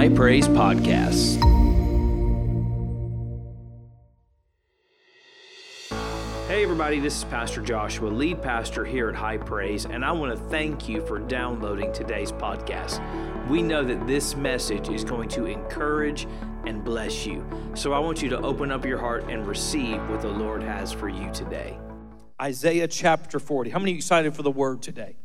High Praise Podcast. Hey, everybody, this is Pastor Joshua, lead pastor here at High Praise, and I want to thank you for downloading today's podcast. We know that this message is going to encourage and bless you. So I want you to open up your heart and receive what the Lord has for you today. Isaiah chapter 40. How many excited for the word today?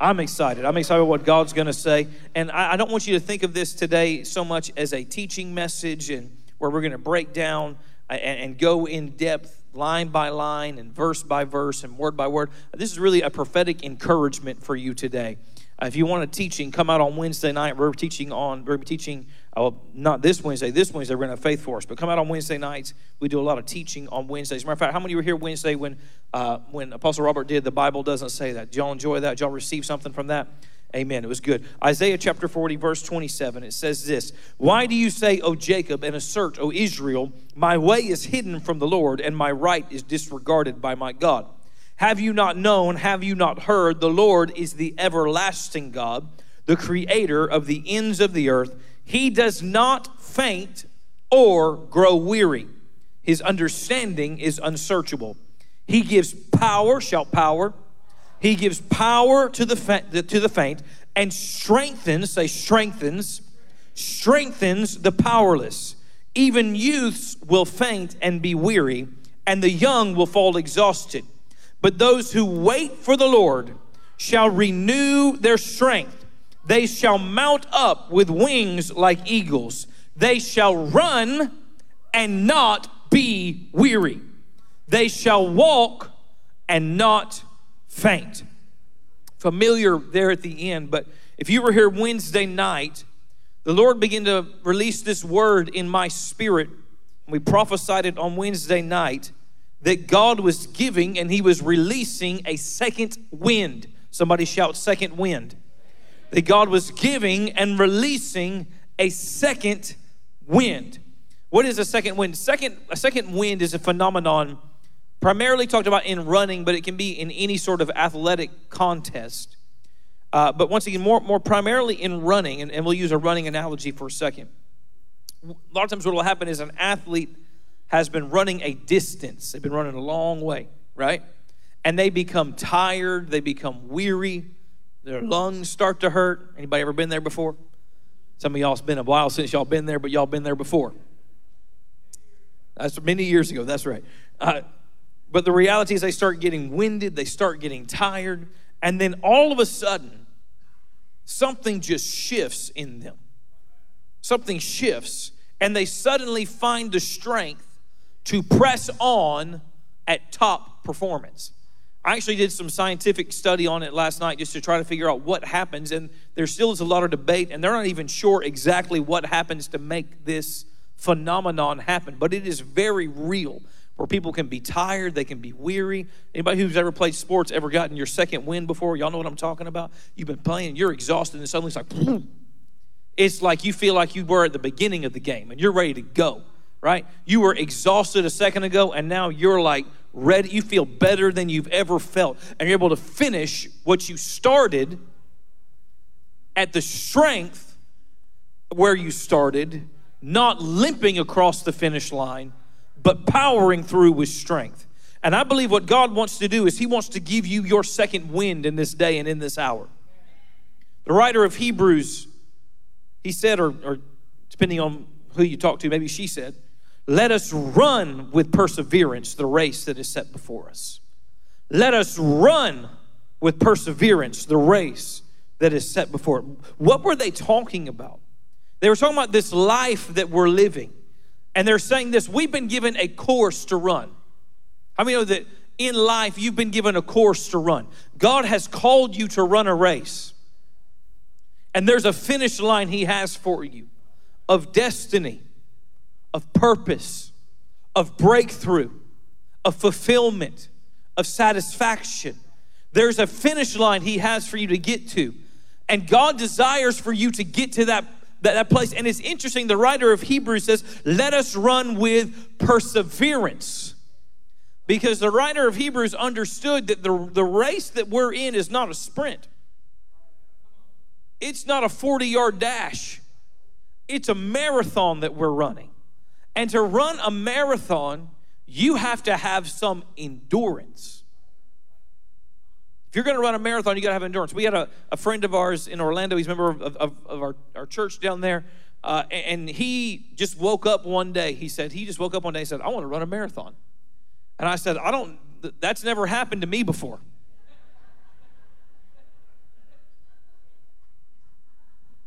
I'm excited. I'm excited about what God's going to say. And I, I, don't want you to think of this today so much as a teaching message and where we're going to break down uh, and, and go in depth line by line and verse by verse and word by word. This is really a prophetic encouragement for you today. If you want a teaching, come out on Wednesday night. We're teaching on, we're teaching, uh, not this Wednesday, this Wednesday we're to have Faith Force, but come out on Wednesday nights. We do a lot of teaching on Wednesdays. Matter of fact, how many were here Wednesday when, uh, when Apostle Robert did The Bible Doesn't Say That? Did y'all enjoy that? Did y'all receive something from that? Amen. It was good. Isaiah chapter 40, verse 27, it says this Why do you say, O Jacob, and assert, O Israel, my way is hidden from the Lord, and my right is disregarded by my God? Have you not known, have you not heard, the Lord is the everlasting God, the creator of the ends of the earth. He does not faint or grow weary. His understanding is unsearchable. He gives power, shout power he gives power to the, to the faint and strengthens, say strengthens, strengthens the powerless. Even youths will faint and be weary, and the young will fall exhausted. But those who wait for the Lord shall renew their strength. They shall mount up with wings like eagles. They shall run and not be weary. They shall walk and not faint. Familiar there at the end, but if you were here Wednesday night, the Lord began to release this word in my spirit. We prophesied it on Wednesday night that God was giving and He was releasing a second wind. Somebody shout, second wind. That God was giving and releasing a second wind. What is a second wind? Second, a second wind is a phenomenon primarily talked about in running, but it can be in any sort of athletic contest. Uh, but once again, more, more primarily in running, and, and we'll use a running analogy for a second. A lot of times, what will happen is an athlete has been running a distance, they've been running a long way, right? And they become tired, they become weary, their lungs start to hurt. Anybody ever been there before? Some of y'all's been a while since y'all been there, but y'all been there before. That's many years ago, that's right. Uh, but the reality is, they start getting winded, they start getting tired, and then all of a sudden, something just shifts in them. Something shifts, and they suddenly find the strength to press on at top performance. I actually did some scientific study on it last night just to try to figure out what happens, and there still is a lot of debate, and they're not even sure exactly what happens to make this phenomenon happen, but it is very real where people can be tired, they can be weary. Anybody who's ever played sports ever gotten your second win before? Y'all know what I'm talking about? You've been playing, you're exhausted, and suddenly it's like, it's like you feel like you were at the beginning of the game and you're ready to go, right? You were exhausted a second ago, and now you're like ready. You feel better than you've ever felt, and you're able to finish what you started at the strength where you started, not limping across the finish line but powering through with strength. And I believe what God wants to do is He wants to give you your second wind in this day and in this hour. The writer of Hebrews, he said, or, or depending on who you talk to, maybe she said, let us run with perseverance the race that is set before us. Let us run with perseverance the race that is set before. What were they talking about? They were talking about this life that we're living. And they're saying this we've been given a course to run. How many know that in life you've been given a course to run? God has called you to run a race. And there's a finish line He has for you of destiny, of purpose, of breakthrough, of fulfillment, of satisfaction. There's a finish line He has for you to get to. And God desires for you to get to that that, that place. And it's interesting, the writer of Hebrews says, Let us run with perseverance. Because the writer of Hebrews understood that the, the race that we're in is not a sprint, it's not a 40 yard dash. it's a marathon that we're running. And to run a marathon, you have to have some endurance. If you're going to run a marathon, you got to have endurance. We had a, a friend of ours in Orlando, he's a member of, of, of our, our church down there. Uh, and he just woke up one day. He said, he just woke up one day and said, I want to run a marathon. And I said, I don't, that's never happened to me before.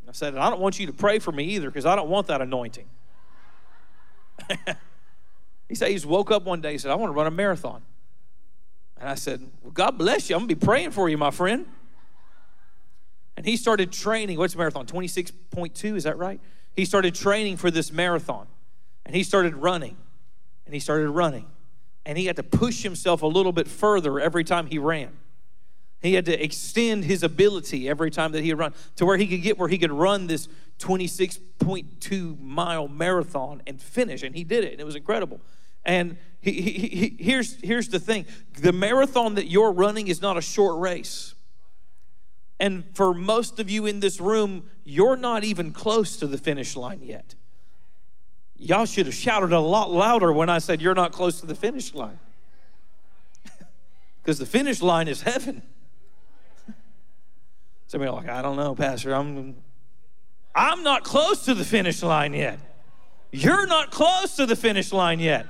I said, I don't want you to pray for me either because I don't want that anointing. He said, he just woke up one day and said, I want to run a marathon. And I said, Well, God bless you. I'm going to be praying for you, my friend. And he started training. What's marathon? 26.2, is that right? He started training for this marathon. And he started running. And he started running. And he had to push himself a little bit further every time he ran. He had to extend his ability every time that he run to where he could get where he could run this 26.2 mile marathon and finish. And he did it. And it was incredible. And he, he, he, here's, here's the thing the marathon that you're running is not a short race. And for most of you in this room, you're not even close to the finish line yet. Y'all should have shouted a lot louder when I said you're not close to the finish line. Because the finish line is heaven. Some of you are like, I don't know, Pastor. I'm I'm not close to the finish line yet. You're not close to the finish line yet.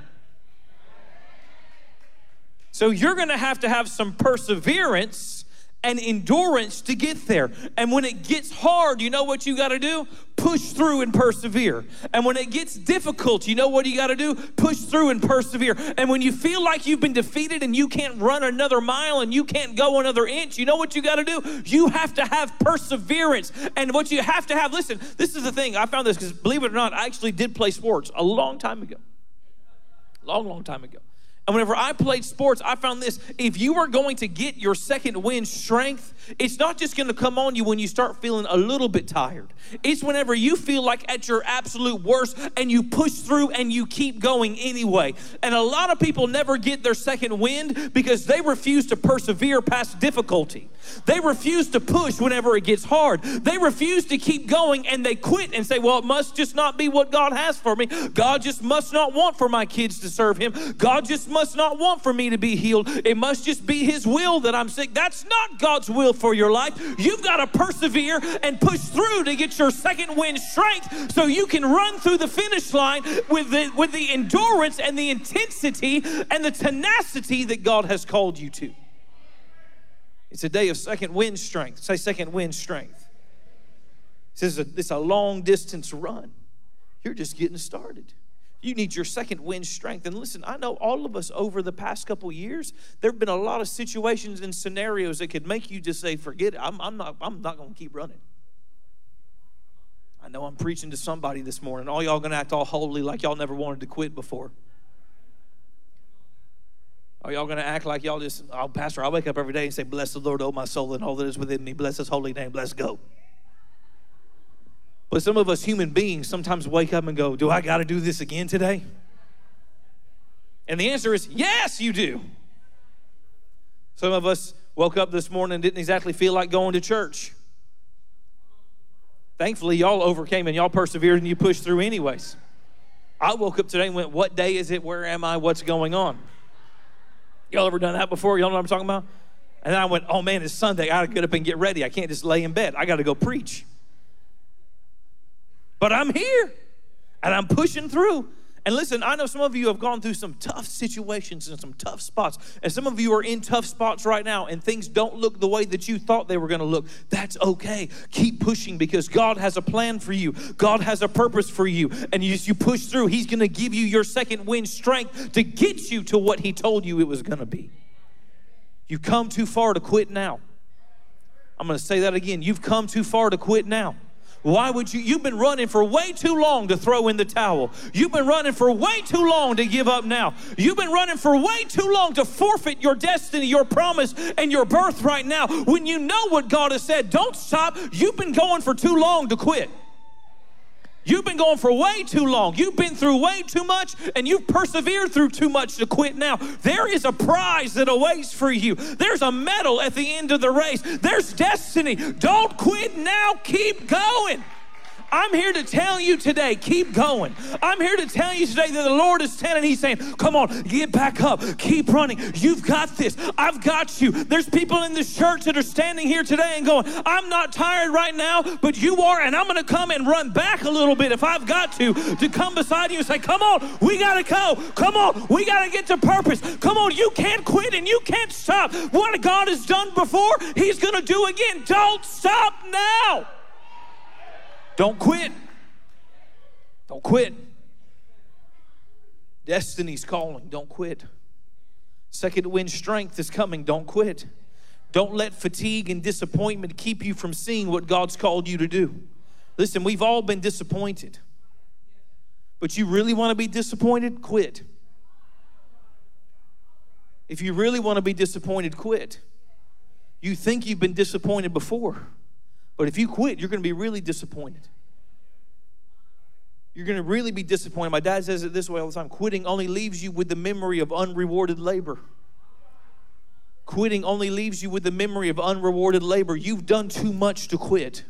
So you're going to have to have some perseverance and endurance to get there. And when it gets hard, you know what you got to do? Push through and persevere. And when it gets difficult, you know what you got to do? Push through and persevere. And when you feel like you've been defeated and you can't run another mile and you can't go another inch, you know what you got to do? You have to have perseverance. And what you have to have, listen, this is the thing. I found this because believe it or not, I actually did play sports a long time ago. Long, long time ago. And whenever I played sports, I found this. If you are going to get your second wind strength, it's not just going to come on you when you start feeling a little bit tired. It's whenever you feel like at your absolute worst and you push through and you keep going anyway. And a lot of people never get their second wind because they refuse to persevere past difficulty. They refuse to push whenever it gets hard. They refuse to keep going and they quit and say, Well, it must just not be what God has for me. God just must not want for my kids to serve Him. God just must not want for me to be healed. It must just be His will that I'm sick. That's not God's will for your life. You've got to persevere and push through to get your second wind strength so you can run through the finish line with the, with the endurance and the intensity and the tenacity that God has called you to. It's a day of second wind strength. Say second wind strength. This is a, it's a long distance run. You're just getting started. You need your second wind strength. And listen, I know all of us over the past couple years, there have been a lot of situations and scenarios that could make you just say, forget it. I'm, I'm not, I'm not going to keep running. I know I'm preaching to somebody this morning. All y'all going to act all holy like y'all never wanted to quit before. Are y'all going to act like y'all just, oh, Pastor, I wake up every day and say, Bless the Lord, oh my soul, and all that is within me. Bless his holy name. Let's go. But some of us human beings sometimes wake up and go, Do I got to do this again today? And the answer is yes, you do. Some of us woke up this morning and didn't exactly feel like going to church. Thankfully, y'all overcame and y'all persevered and you pushed through, anyways. I woke up today and went, What day is it? Where am I? What's going on? Y'all ever done that before? Y'all know what I'm talking about? And then I went, Oh man, it's Sunday. I gotta get up and get ready. I can't just lay in bed. I gotta go preach. But I'm here and I'm pushing through. And listen, I know some of you have gone through some tough situations and some tough spots. And some of you are in tough spots right now and things don't look the way that you thought they were going to look. That's okay. Keep pushing because God has a plan for you. God has a purpose for you. And as you push through, He's going to give you your second wind strength to get you to what He told you it was going to be. You've come too far to quit now. I'm going to say that again. You've come too far to quit now. Why would you? You've been running for way too long to throw in the towel. You've been running for way too long to give up now. You've been running for way too long to forfeit your destiny, your promise, and your birth right now. When you know what God has said, don't stop. You've been going for too long to quit. You've been going for way too long. You've been through way too much and you've persevered through too much to quit now. There is a prize that awaits for you. There's a medal at the end of the race. There's destiny. Don't quit now. Keep going. I'm here to tell you today, keep going. I'm here to tell you today that the Lord is standing. He's saying, Come on, get back up, keep running. You've got this. I've got you. There's people in this church that are standing here today and going, I'm not tired right now, but you are, and I'm going to come and run back a little bit if I've got to, to come beside you and say, Come on, we got to go. Come on, we got to get to purpose. Come on, you can't quit and you can't stop. What God has done before, He's going to do again. Don't stop now. Don't quit. Don't quit. Destiny's calling. Don't quit. Second wind strength is coming. Don't quit. Don't let fatigue and disappointment keep you from seeing what God's called you to do. Listen, we've all been disappointed. But you really want to be disappointed? Quit. If you really want to be disappointed, quit. You think you've been disappointed before. But if you quit, you're going to be really disappointed. You're going to really be disappointed. My dad says it this way all the time quitting only leaves you with the memory of unrewarded labor. Quitting only leaves you with the memory of unrewarded labor. You've done too much to quit.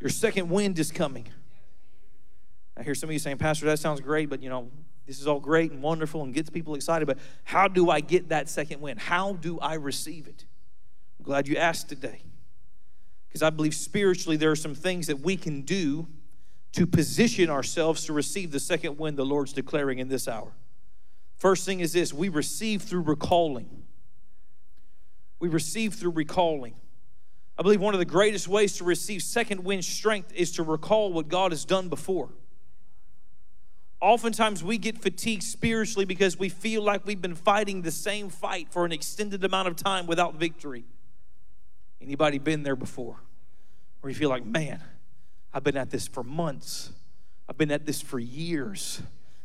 Your second wind is coming. I hear some of you saying, Pastor, that sounds great, but you know, this is all great and wonderful and gets people excited, but how do I get that second wind? How do I receive it? I'm glad you asked today because I believe spiritually there are some things that we can do to position ourselves to receive the second wind the Lord's declaring in this hour. First thing is this we receive through recalling. We receive through recalling. I believe one of the greatest ways to receive second wind strength is to recall what God has done before. Oftentimes we get fatigued spiritually because we feel like we've been fighting the same fight for an extended amount of time without victory. Anybody been there before? Where you feel like, man, I've been at this for months. I've been at this for years.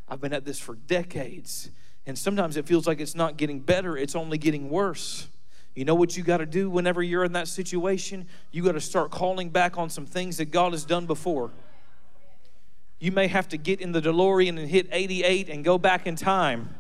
I've been at this for decades. And sometimes it feels like it's not getting better, it's only getting worse. You know what you got to do whenever you're in that situation? You got to start calling back on some things that God has done before. You may have to get in the DeLorean and hit 88 and go back in time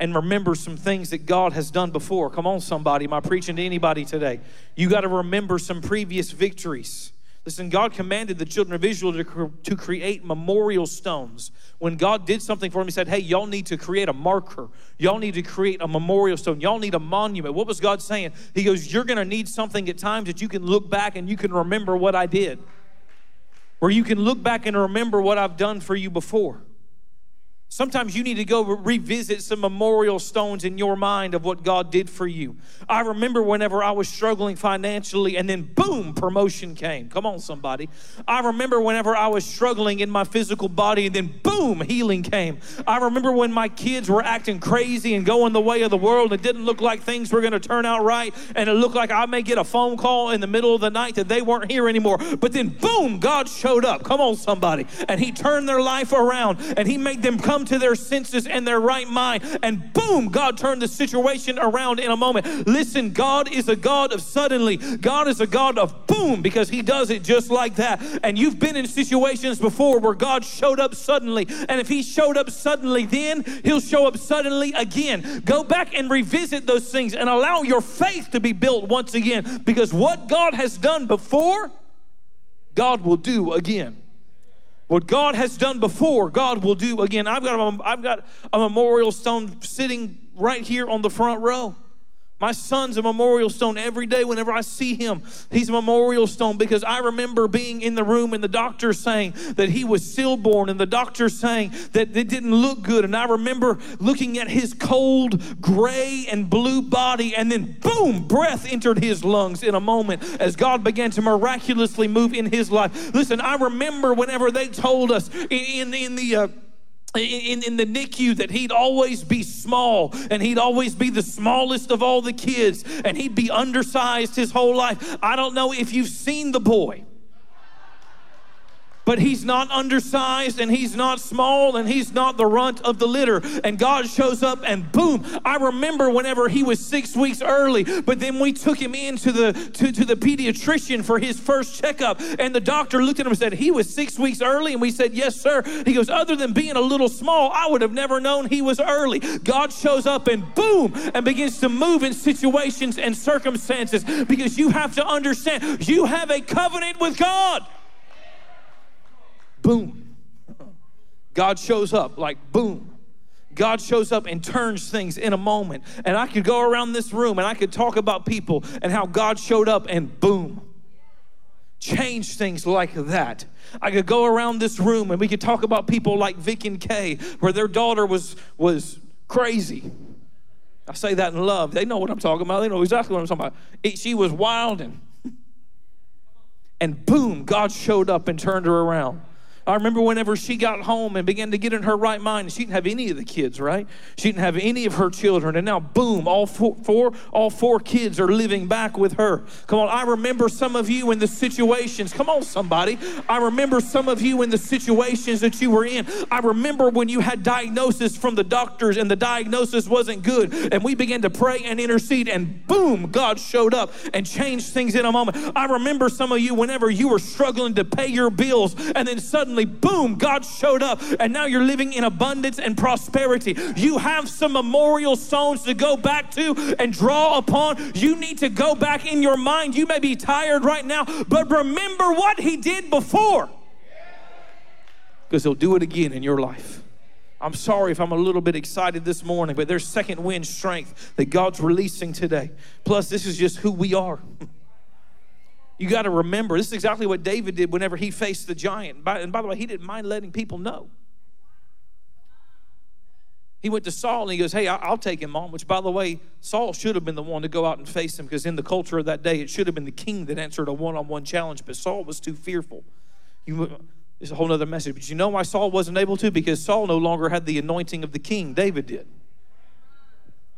and remember some things that God has done before. Come on, somebody. Am I preaching to anybody today? You got to remember some previous victories. Listen, God commanded the children of Israel to, to create memorial stones. When God did something for them, He said, Hey, y'all need to create a marker. Y'all need to create a memorial stone. Y'all need a monument. What was God saying? He goes, You're going to need something at times that you can look back and you can remember what I did. Where you can look back and remember what I've done for you before. Sometimes you need to go revisit some memorial stones in your mind of what God did for you. I remember whenever I was struggling financially and then boom, promotion came. Come on, somebody. I remember whenever I was struggling in my physical body and then boom, healing came. I remember when my kids were acting crazy and going the way of the world. It didn't look like things were going to turn out right. And it looked like I may get a phone call in the middle of the night that they weren't here anymore. But then boom, God showed up. Come on, somebody. And He turned their life around and He made them come come to their senses and their right mind, and boom, God turned the situation around in a moment. Listen, God is a God of suddenly, God is a God of boom because He does it just like that. And you've been in situations before where God showed up suddenly, and if He showed up suddenly then, He'll show up suddenly again. Go back and revisit those things and allow your faith to be built once again because what God has done before, God will do again. What God has done before, God will do again. I've got a, I've got a memorial stone sitting right here on the front row. My son's a memorial stone every day whenever I see him. He's a memorial stone because I remember being in the room and the doctor saying that he was stillborn and the doctor saying that it didn't look good. And I remember looking at his cold gray and blue body and then boom, breath entered his lungs in a moment as God began to miraculously move in his life. Listen, I remember whenever they told us in, in, in the uh, in, in the NICU that he'd always be small and he'd always be the smallest of all the kids and he'd be undersized his whole life. I don't know if you've seen the boy but he's not undersized and he's not small and he's not the runt of the litter. And God shows up and boom. I remember whenever he was six weeks early, but then we took him into the to, to the pediatrician for his first checkup. And the doctor looked at him and said, He was six weeks early. And we said, Yes, sir. He goes, Other than being a little small, I would have never known he was early. God shows up and boom and begins to move in situations and circumstances because you have to understand you have a covenant with God. Boom. God shows up like boom. God shows up and turns things in a moment. And I could go around this room and I could talk about people and how God showed up and boom, change things like that. I could go around this room and we could talk about people like Vic and Kay, where their daughter was was crazy. I say that in love. They know what I'm talking about. They know exactly what I'm talking about. It, she was wild and and boom, God showed up and turned her around. I remember whenever she got home and began to get in her right mind, she didn't have any of the kids, right? She didn't have any of her children. And now, boom, all four, four, all four kids are living back with her. Come on, I remember some of you in the situations. Come on, somebody. I remember some of you in the situations that you were in. I remember when you had diagnosis from the doctors and the diagnosis wasn't good. And we began to pray and intercede, and boom, God showed up and changed things in a moment. I remember some of you whenever you were struggling to pay your bills, and then suddenly suddenly, boom, God showed up, and now you're living in abundance and prosperity. You have some memorial stones to go back to and draw upon. You need to go back in your mind. You may be tired right now, but remember what He did before, because He'll do it again in your life. I'm sorry if I'm a little bit excited this morning, but there's second wind strength that God's releasing today. Plus, this is just who we are. You got to remember, this is exactly what David did whenever he faced the giant. and by the way, he didn't mind letting people know. He went to Saul and he goes, Hey, I'll take him on. Which, by the way, Saul should have been the one to go out and face him because in the culture of that day, it should have been the king that answered a one on one challenge, but Saul was too fearful. You, it's a whole other message. But you know why Saul wasn't able to? Because Saul no longer had the anointing of the king, David did.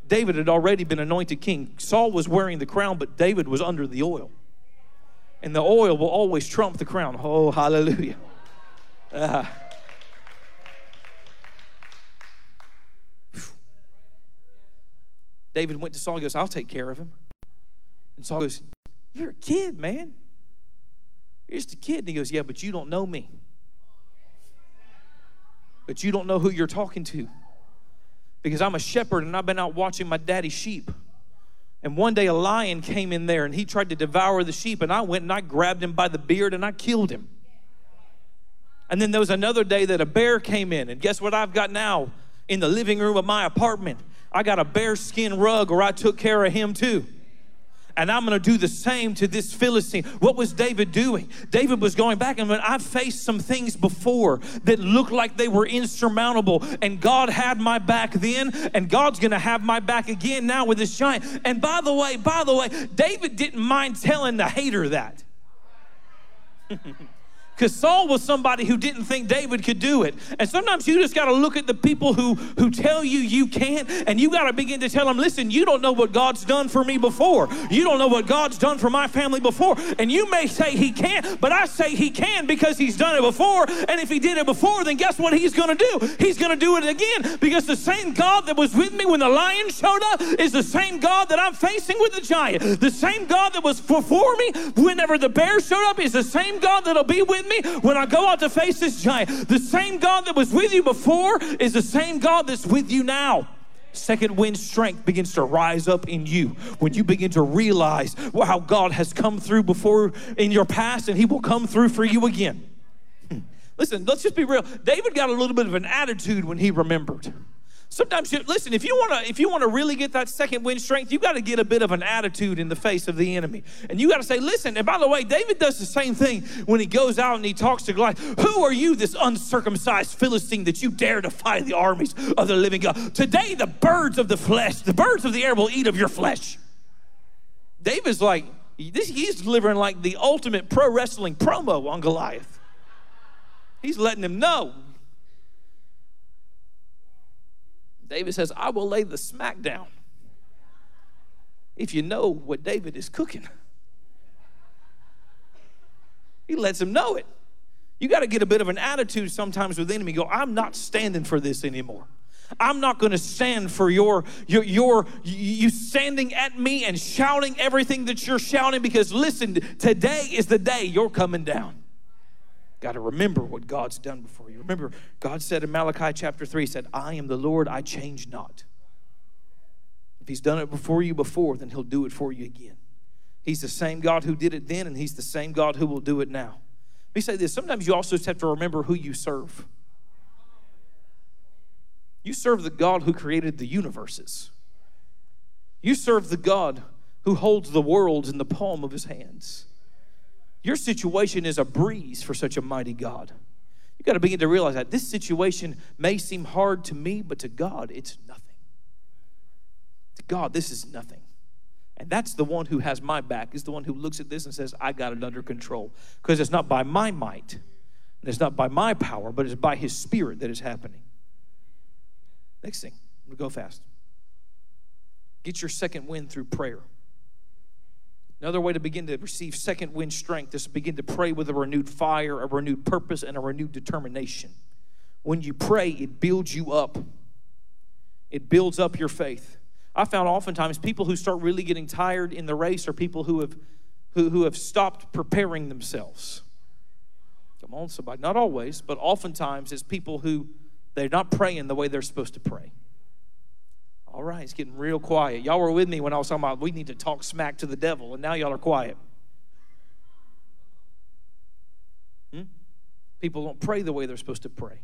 David had already been anointed king. Saul was wearing the crown, but David was under the oil and the oil will always trump the crown. Oh, hallelujah. Uh, David went to Saul and goes, I'll take care of him. And Saul goes, You're a kid, man. You're just a kid. And he goes, Yeah, but you don't know me. But you don't know who you're talking to. Because I'm a shepherd and I've been out watching my daddy's sheep. And one day a lion came in there and he tried to devour the sheep, and I went and I grabbed him by the beard and I killed him. And then there was another day that a bear came in, and guess what I've got now in the living room of my apartment? I got a bear skin rug where I took care of him too and I'm going to do the same to this Philistine. What was David doing? David was going back and when I've faced some things before that looked like they were insurmountable, and God had my back then, and God's going to have my back again now with this giant. And by the way, by the way, David didn't mind telling the hater that. Because Saul was somebody who didn't think David could do it. And sometimes you just got to look at the people who, who tell you you can't, and you got to begin to tell them, listen, you don't know what God's done for me before. You don't know what God's done for my family before. And you may say he can't, but I say he can because he's done it before. And if he did it before, then guess what he's going to do? He's going to do it again because the same God that was with me when the lion showed up is the same God that I'm facing with the giant. The same God that was before me whenever the bear showed up is the same God that'll be with me me when I go out to face this giant. The same God that was with you before is the same God that's with you now. Second wind strength begins to rise up in you when you begin to realize how God has come through before in your past and He will come through for you again. Hmm. Listen, let's just be real. David got a little bit of an attitude when he remembered. Sometimes, you, listen, if you want to, if you want to really get that second wind strength, you got to get a bit of an attitude in the face of the enemy, and you got to say, listen. And by the way, David does the same thing when he goes out and he talks to Goliath. Who are you, this uncircumcised Philistine, that you dare defy the armies of the living God? Today, the birds of the flesh, the birds of the air, will eat of your flesh. David's like, this, he's delivering like the ultimate pro wrestling promo on Goliath. He's letting him know David says, I will lay the smack down if you know what David is cooking. He lets him know it. You got to get a bit of an attitude sometimes with the enemy. Go, I'm not standing for this anymore. I'm not going to stand for your, your, your, you standing at me and shouting everything that you're shouting because listen, today is the day you're coming down. Got to remember what God's done before you. Remember, God said in Malachi chapter 3, said, I am the Lord, I change not. If He's done it before you before, then He'll do it for you again. He's the same God who did it then, and He's the same God who will do it now. Let me say this sometimes you also just have to remember who you serve. You serve the God who created the universes. You serve the God who holds the worlds in the palm of his hands. Your situation is a breeze for such a mighty God. You got to begin to realize that this situation may seem hard to me, but to God, it's nothing. To God, this is nothing. And that's the one who has my back, is the one who looks at this and says, I got it under control. Because it's not by my might, and it's not by my power, but it's by his spirit that is happening. Next thing, I'm gonna go fast. Get your second wind through prayer. Another way to begin to receive second wind strength is to begin to pray with a renewed fire, a renewed purpose, and a renewed determination. When you pray, it builds you up, it builds up your faith. I found oftentimes people who start really getting tired in the race are people who have, who, who have stopped preparing themselves. Come on, somebody. Not always, but oftentimes it's people who they're not praying the way they're supposed to pray. All right, it's getting real quiet. Y'all were with me when I was talking about we need to talk smack to the devil, and now y'all are quiet. Hmm? People don't pray the way they're supposed to pray.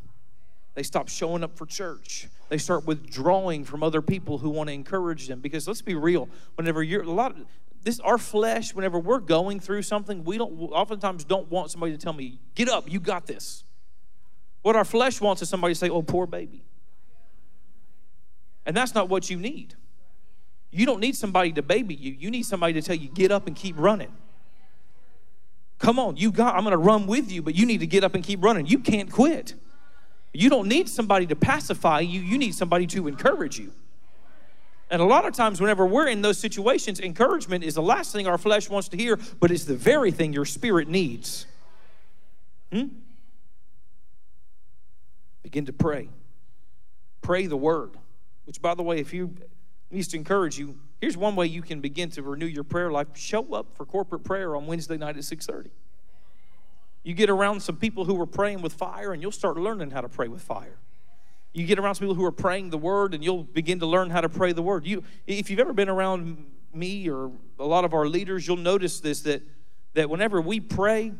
They stop showing up for church. They start withdrawing from other people who want to encourage them. Because let's be real, whenever you're a lot of this, our flesh, whenever we're going through something, we don't oftentimes don't want somebody to tell me, "Get up, you got this." What our flesh wants is somebody to say, "Oh, poor baby." And that's not what you need. You don't need somebody to baby you. You need somebody to tell you, get up and keep running. Come on, you got, I'm gonna run with you, but you need to get up and keep running. You can't quit. You don't need somebody to pacify you, you need somebody to encourage you. And a lot of times, whenever we're in those situations, encouragement is the last thing our flesh wants to hear, but it's the very thing your spirit needs. Hmm? Begin to pray. Pray the word. Which, by the way, if you needs to encourage you, here's one way you can begin to renew your prayer life. Show up for corporate prayer on Wednesday night at 6:30. You get around some people who are praying with fire, and you'll start learning how to pray with fire. You get around some people who are praying the word, and you'll begin to learn how to pray the word. You, if you've ever been around me or a lot of our leaders, you'll notice this that that whenever we pray,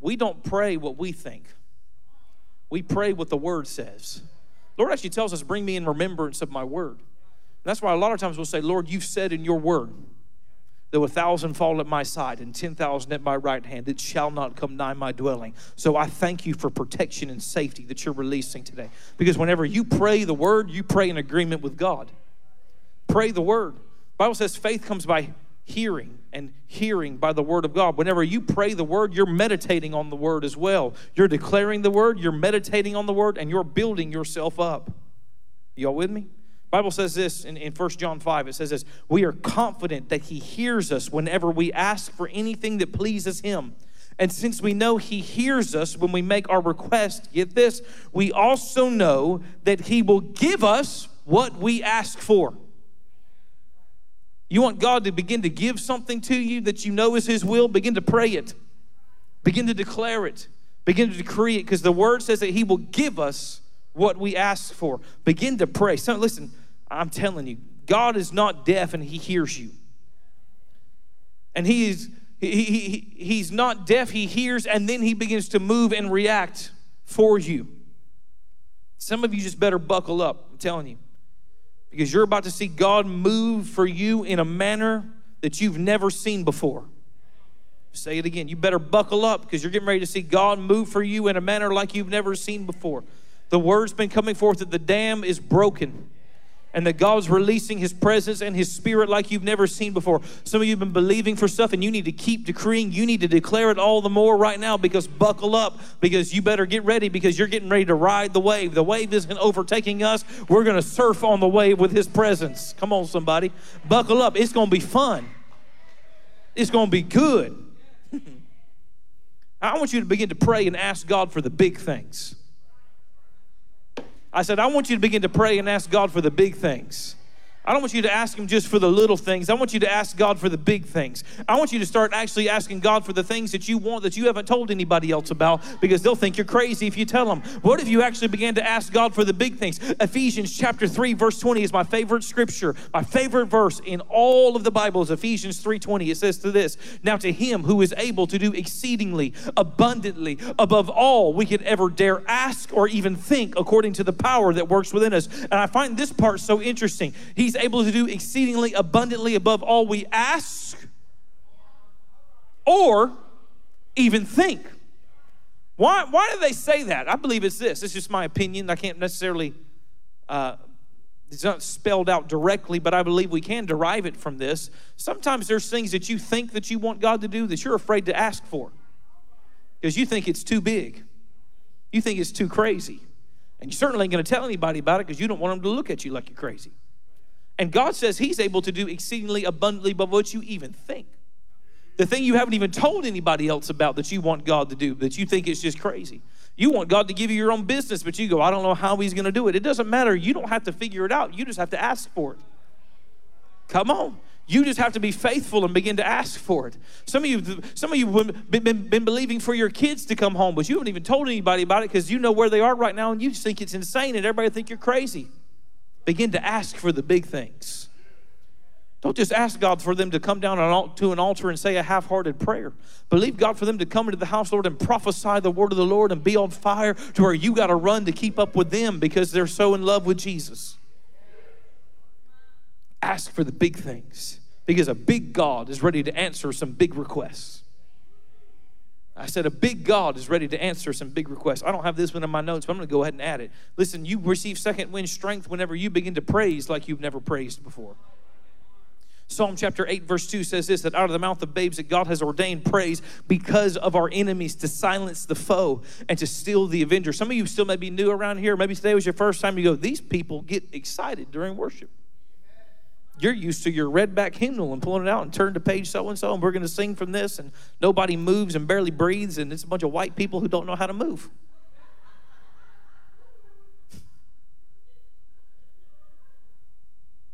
we don't pray what we think. We pray what the word says. Lord actually tells us, bring me in remembrance of my word. And that's why a lot of times we'll say, Lord, you've said in your word, though a thousand fall at my side and 10,000 at my right hand, it shall not come nigh my dwelling. So I thank you for protection and safety that you're releasing today. Because whenever you pray the word, you pray in agreement with God. Pray the word. The Bible says faith comes by hearing and hearing by the word of God. Whenever you pray the word, you're meditating on the word as well. You're declaring the word, you're meditating on the word, and you're building yourself up. Y'all with me? Bible says this in, in 1 John 5. It says this We are confident that he hears us whenever we ask for anything that pleases him. And since we know he hears us when we make our request, get this, we also know that he will give us what we ask for. You want God to begin to give something to you that you know is His will? Begin to pray it, begin to declare it, begin to decree it, because the Word says that He will give us what we ask for. Begin to pray. So, listen, I'm telling you, God is not deaf and He hears you. And He is. He, he, he's not deaf, he hears, and then he begins to move and react for you. Some of you just better buckle up, I'm telling you because you're about to see God move for you in a manner that you've never seen before. Say it again. You better buckle up because you're getting ready to see God move for you in a manner like you've never seen before. The word's been coming forth that the dam is broken and that God's releasing His presence and His Spirit like you've never seen before. Some of you have been believing for stuff and you need to keep decreeing. You need to declare it all the more right now because buckle up because you better get ready because you're getting ready to ride the wave. The wave isn't overtaking us. We're going to surf on the wave with His presence. Come on, somebody. Buckle up. It's going to be fun, it's going to be good. I want you to begin to pray and ask God for the big things. I said, I want you to begin to pray and ask God for the big things. I don't want you to ask Him just for the little things. I want you to ask God for the big things. I want you to start actually asking God for the things that you want that you haven't told anybody else about because they'll think you're crazy if you tell them. What if you actually began to ask God for the big things? Ephesians chapter 3 verse 20 is my favorite scripture. My favorite verse in all of the Bible is Ephesians 3:20. It says to this, "Now to him who is able to do exceedingly abundantly above all we could ever dare ask or even think according to the power that works within us." And I find this part so interesting. He's able to do exceedingly abundantly above all we ask or even think. Why, why do they say that? I believe it's this. It's just my opinion. I can't necessarily, uh, it's not spelled out directly, but I believe we can derive it from this. Sometimes there's things that you think that you want God to do that you're afraid to ask for because you think it's too big. You think it's too crazy. And you certainly ain't going to tell anybody about it because you don't want them to look at you like you're crazy. And God says He's able to do exceedingly abundantly above what you even think. The thing you haven't even told anybody else about that you want God to do, that you think is just crazy. You want God to give you your own business, but you go, I don't know how He's going to do it. It doesn't matter. You don't have to figure it out. You just have to ask for it. Come on. You just have to be faithful and begin to ask for it. Some of you, some of you have been, been, been believing for your kids to come home, but you haven't even told anybody about it because you know where they are right now and you think it's insane and everybody think you're crazy. Begin to ask for the big things. Don't just ask God for them to come down to an altar and say a half hearted prayer. Believe God for them to come into the house, Lord, and prophesy the word of the Lord and be on fire to where you got to run to keep up with them because they're so in love with Jesus. Ask for the big things because a big God is ready to answer some big requests. I said, a big God is ready to answer some big requests. I don't have this one in my notes, but I'm going to go ahead and add it. Listen, you receive second wind strength whenever you begin to praise like you've never praised before. Psalm chapter 8, verse 2 says this that out of the mouth of babes that God has ordained praise because of our enemies to silence the foe and to steal the avenger. Some of you still may be new around here. Maybe today was your first time you go, these people get excited during worship you're used to your red back hymnal and pulling it out and turn to page so and so, and we're going to sing from this, and nobody moves and barely breathes, and it's a bunch of white people who don't know how to move.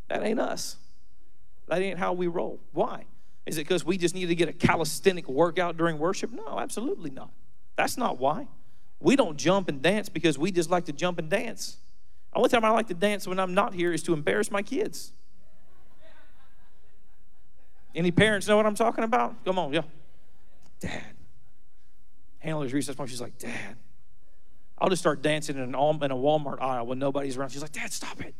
That ain't us. That ain't how we roll. Why? Is it because we just need to get a calisthenic workout during worship? No, absolutely not. That's not why. We don't jump and dance because we just like to jump and dance. The only time I like to dance when I'm not here is to embarrass my kids. Any parents know what I'm talking about? Come on, yeah. Dad. Handler's recess point. She's like, Dad. I'll just start dancing in, an, in a Walmart aisle when nobody's around. She's like, Dad, stop it.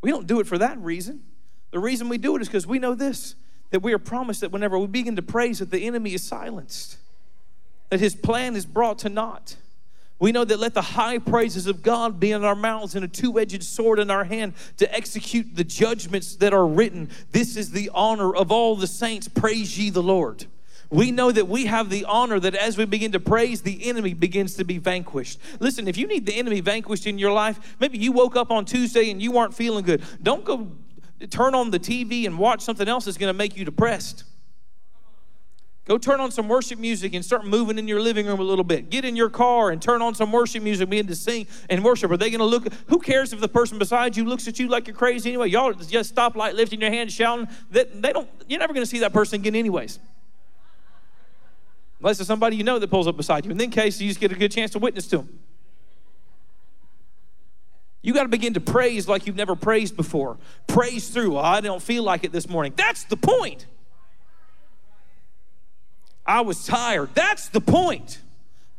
We don't do it for that reason. The reason we do it is because we know this that we are promised that whenever we begin to praise, that the enemy is silenced, that his plan is brought to naught. We know that let the high praises of God be in our mouths and a two edged sword in our hand to execute the judgments that are written. This is the honor of all the saints. Praise ye the Lord. We know that we have the honor that as we begin to praise, the enemy begins to be vanquished. Listen, if you need the enemy vanquished in your life, maybe you woke up on Tuesday and you weren't feeling good. Don't go turn on the TV and watch something else that's going to make you depressed. Go turn on some worship music and start moving in your living room a little bit. Get in your car and turn on some worship music, begin to sing and worship. Are they going to look? Who cares if the person beside you looks at you like you're crazy anyway? Y'all just stop light, lifting your hands, shouting. That they don't. You're never going to see that person again, anyways. Unless it's somebody you know that pulls up beside you. In that case, you just get a good chance to witness to them. You got to begin to praise like you've never praised before. Praise through. Well, I don't feel like it this morning. That's the point. I was tired. That's the point.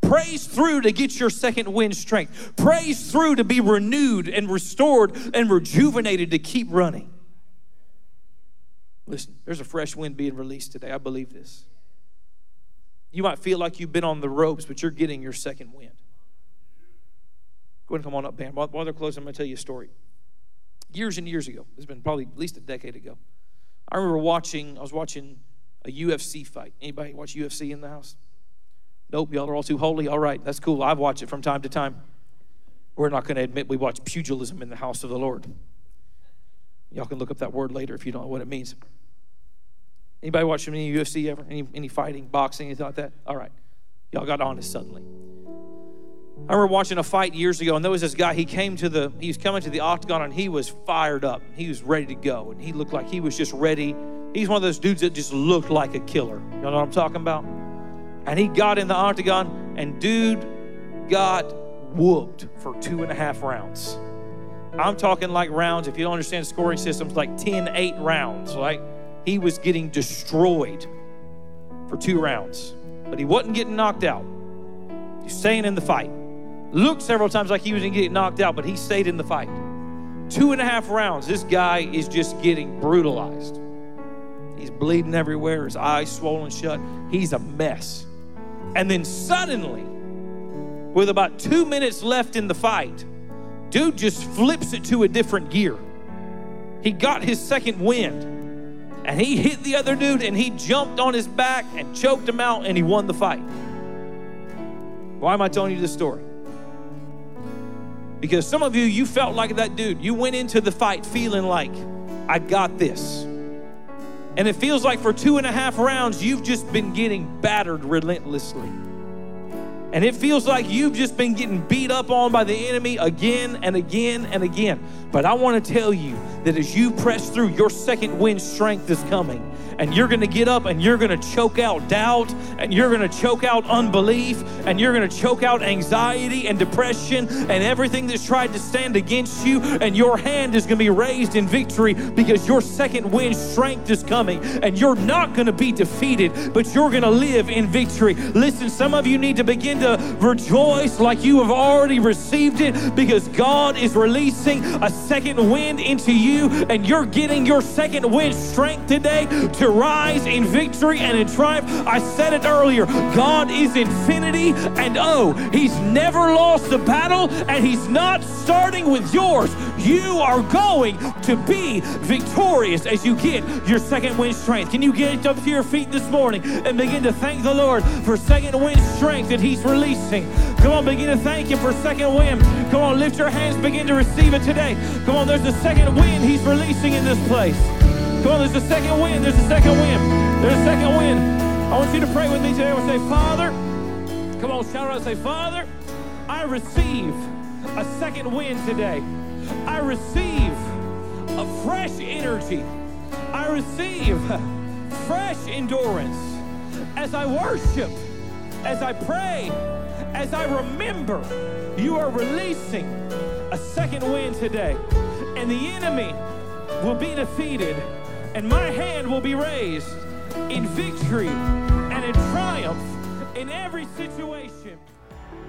Praise through to get your second wind strength. Praise through to be renewed and restored and rejuvenated to keep running. Listen, there's a fresh wind being released today. I believe this. You might feel like you've been on the ropes, but you're getting your second wind. Go ahead and come on up, band. While, while they're closing, I'm going to tell you a story. Years and years ago, it's been probably at least a decade ago. I remember watching, I was watching a UFC fight. Anybody watch UFC in the house? Nope, y'all are all too holy. All right, that's cool. I've watched it from time to time. We're not going to admit we watch pugilism in the house of the Lord. Y'all can look up that word later if you don't know what it means. Anybody watch any UFC ever? Any, any fighting, boxing, anything like that? All right. Y'all got honest suddenly. I remember watching a fight years ago, and there was this guy. He came to the, he was coming to the octagon, and he was fired up. He was ready to go, and he looked like he was just ready. He's one of those dudes that just looked like a killer. You know what I'm talking about? And he got in the octagon, and dude got whooped for two and a half rounds. I'm talking like rounds, if you don't understand scoring systems, like 10 8 rounds. Like he was getting destroyed for two rounds, but he wasn't getting knocked out. He's staying in the fight. Looked several times like he was going to get knocked out, but he stayed in the fight. Two and a half rounds, this guy is just getting brutalized. He's bleeding everywhere, his eyes swollen shut. He's a mess. And then suddenly, with about two minutes left in the fight, dude just flips it to a different gear. He got his second wind and he hit the other dude and he jumped on his back and choked him out and he won the fight. Why am I telling you this story? Because some of you, you felt like that dude. You went into the fight feeling like, I got this. And it feels like for two and a half rounds, you've just been getting battered relentlessly. And it feels like you've just been getting beat up on by the enemy again and again and again. But I want to tell you that as you press through, your second wind strength is coming and you're going to get up and you're going to choke out doubt and you're going to choke out unbelief and you're going to choke out anxiety and depression and everything that's tried to stand against you. And your hand is going to be raised in victory because your second wind strength is coming and you're not going to be defeated, but you're going to live in victory. Listen, some of you need to begin to rejoice like you have already received it because God is releasing a second wind into you and you're getting your second wind strength today to rise in victory and in triumph. I said it earlier God is infinity, and oh, He's never lost a battle, and He's not starting with yours. You are going to be victorious as you get your second wind strength. Can you get up to your feet this morning and begin to thank the Lord for second wind strength that He's releasing? Come on, begin to thank Him for second wind. Come on, lift your hands, begin to receive it today. Come on, there's a second wind He's releasing in this place. Come on, there's a second wind. There's a second wind. There's a second wind. I want you to pray with me today. To say, Father, come on, shout out say, Father, I receive a second wind today. I receive a fresh energy. I receive fresh endurance as I worship, as I pray, as I remember. You are releasing a second wind today, and the enemy will be defeated and my hand will be raised in victory and in triumph in every situation.